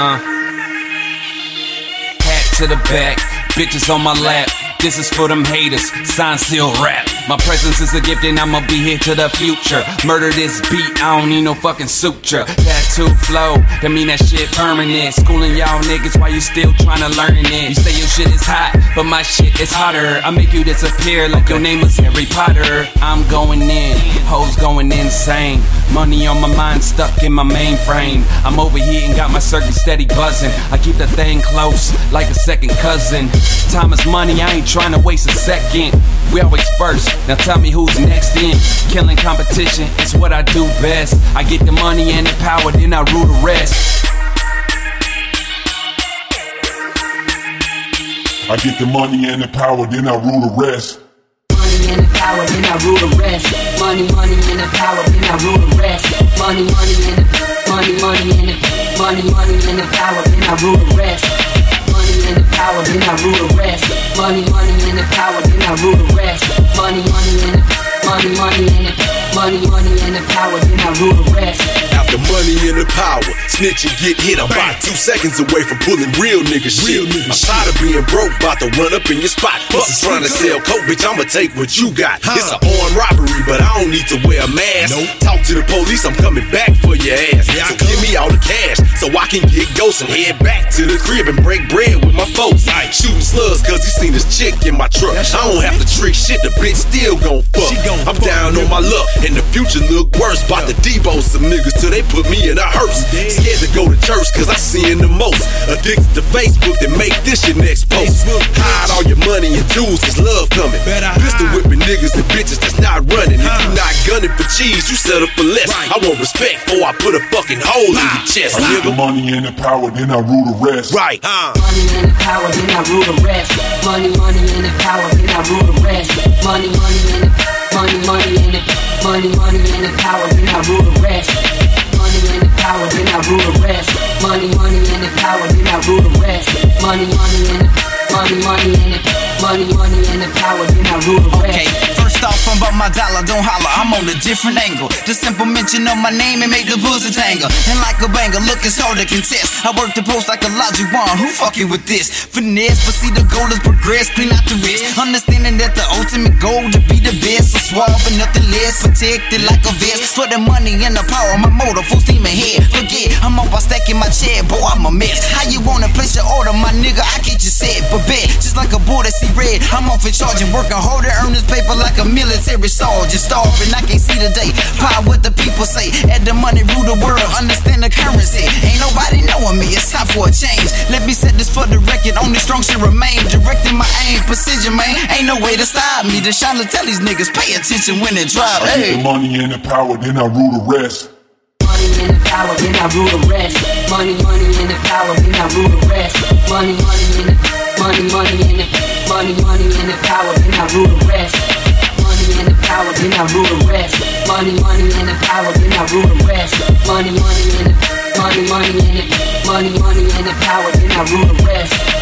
Uh. Hat to the back, bitches on my lap. This is for them haters, sign seal rap. My presence is a gift and I'ma be here to the future. Murder this beat, I don't need no fucking suture. Tattoo flow, that mean that shit permanent. Schooling y'all niggas while you still trying to learn it. You say your shit is hot, but my shit is hotter. I make you disappear like your name was Harry Potter. I'm going in, hoes going insane. Money on my mind, stuck in my mainframe. I'm overheating, got my circuit steady buzzing. I keep the thing close, like a second cousin. Time is money, I ain't trying to waste a second. We always first, now tell me who's next in. Killing competition it's what I do best. I get the money and the power, then I rule the rest. I get the money and the power, then I rule the rest. Money and the power, then I rule the rest. Money, money and the power, then I rule the rest. Money, money and the money, money and the money, money and the power, then I rule the rest. Power, then I rule the rest. Money, money and the power, then I rule the rest. Money, money and the money, money and the money, money and the power, then I rule the rest. After money and the power, snitch and get hit. I'm about two seconds away from pulling real nigga shit. I'm tired of being broke, about to run up in your spot. Plus, trying to sell coke, bitch. I'ma take what you got. It's an armed robbery, but I don't need to wear a mask. Talk to the police, I'm coming back for your ass. Yeah, so give me all the cash so I can get ghost and head back to the crib and break bread with my folks. I ain't Shooting slugs cause he seen this chick in my truck. I don't have to trick shit, the bitch still gon' fuck. She gon I'm down on my luck, and the future look worse. About to debo some niggas till they put me in a hearse. Scared to go to church cause I seeing the most. Addicted to Facebook that make this your next post. Hide all your money and jewels cause love coming. Pistol whipping niggas and bitches that's not running. If you not gunning for cheese, you settle for less. I want respect before I put a fucking hole in your chest, I get the money and the power, then I rule the rest. Right, huh? Money and the power, then I rule the rest. Money, money and the power, then I rule the rest. Money, money and the money, money and the money, money and the power, then I rule the rest. Money, money and the money, money and money, money and the power, then I rule the rest. Okay, first off, I'm about my dollar, don't holler, I'm on a different angle. The simple mention of my name and make the pussy tangle. And like a banger, look, it's hard to contest. I work the post like Olajuwon, who fucking with this? Finesse, but see the goal is progress, clean out the wrist. Understanding that the ultimate goal to be the best. So suave and nothing less, protected like a vest. For the money and the power, my motor full steam ahead. Forget, I'm up by stacking my chair, boy, I'm a mess. How you wanna place that see red. I'm off in charge and working hard to earn this paper like a military soldier. Starving, I can't see the day. Pie what the people say. Add the money, rule the world, understand the currency. Ain't nobody knowing me, it's time for a change. Let me set this for the record, only strong should remain. Directing my aim, precision, man. Ain't no way to stop me. The shine to tell these niggas, pay attention when it drop. I get Hey. the money and the power, then I rule the rest. Money money and the power, then I rule the rest. Money, money and the power, then I rule the rest. Money, money and the money, money and the money, money and the power, then I rule the rest. Money and the power, then I rule the rest. Money, money and the power, then I rule the rest. Money, money and the money, money and the money, money and the power, then I rule the rest.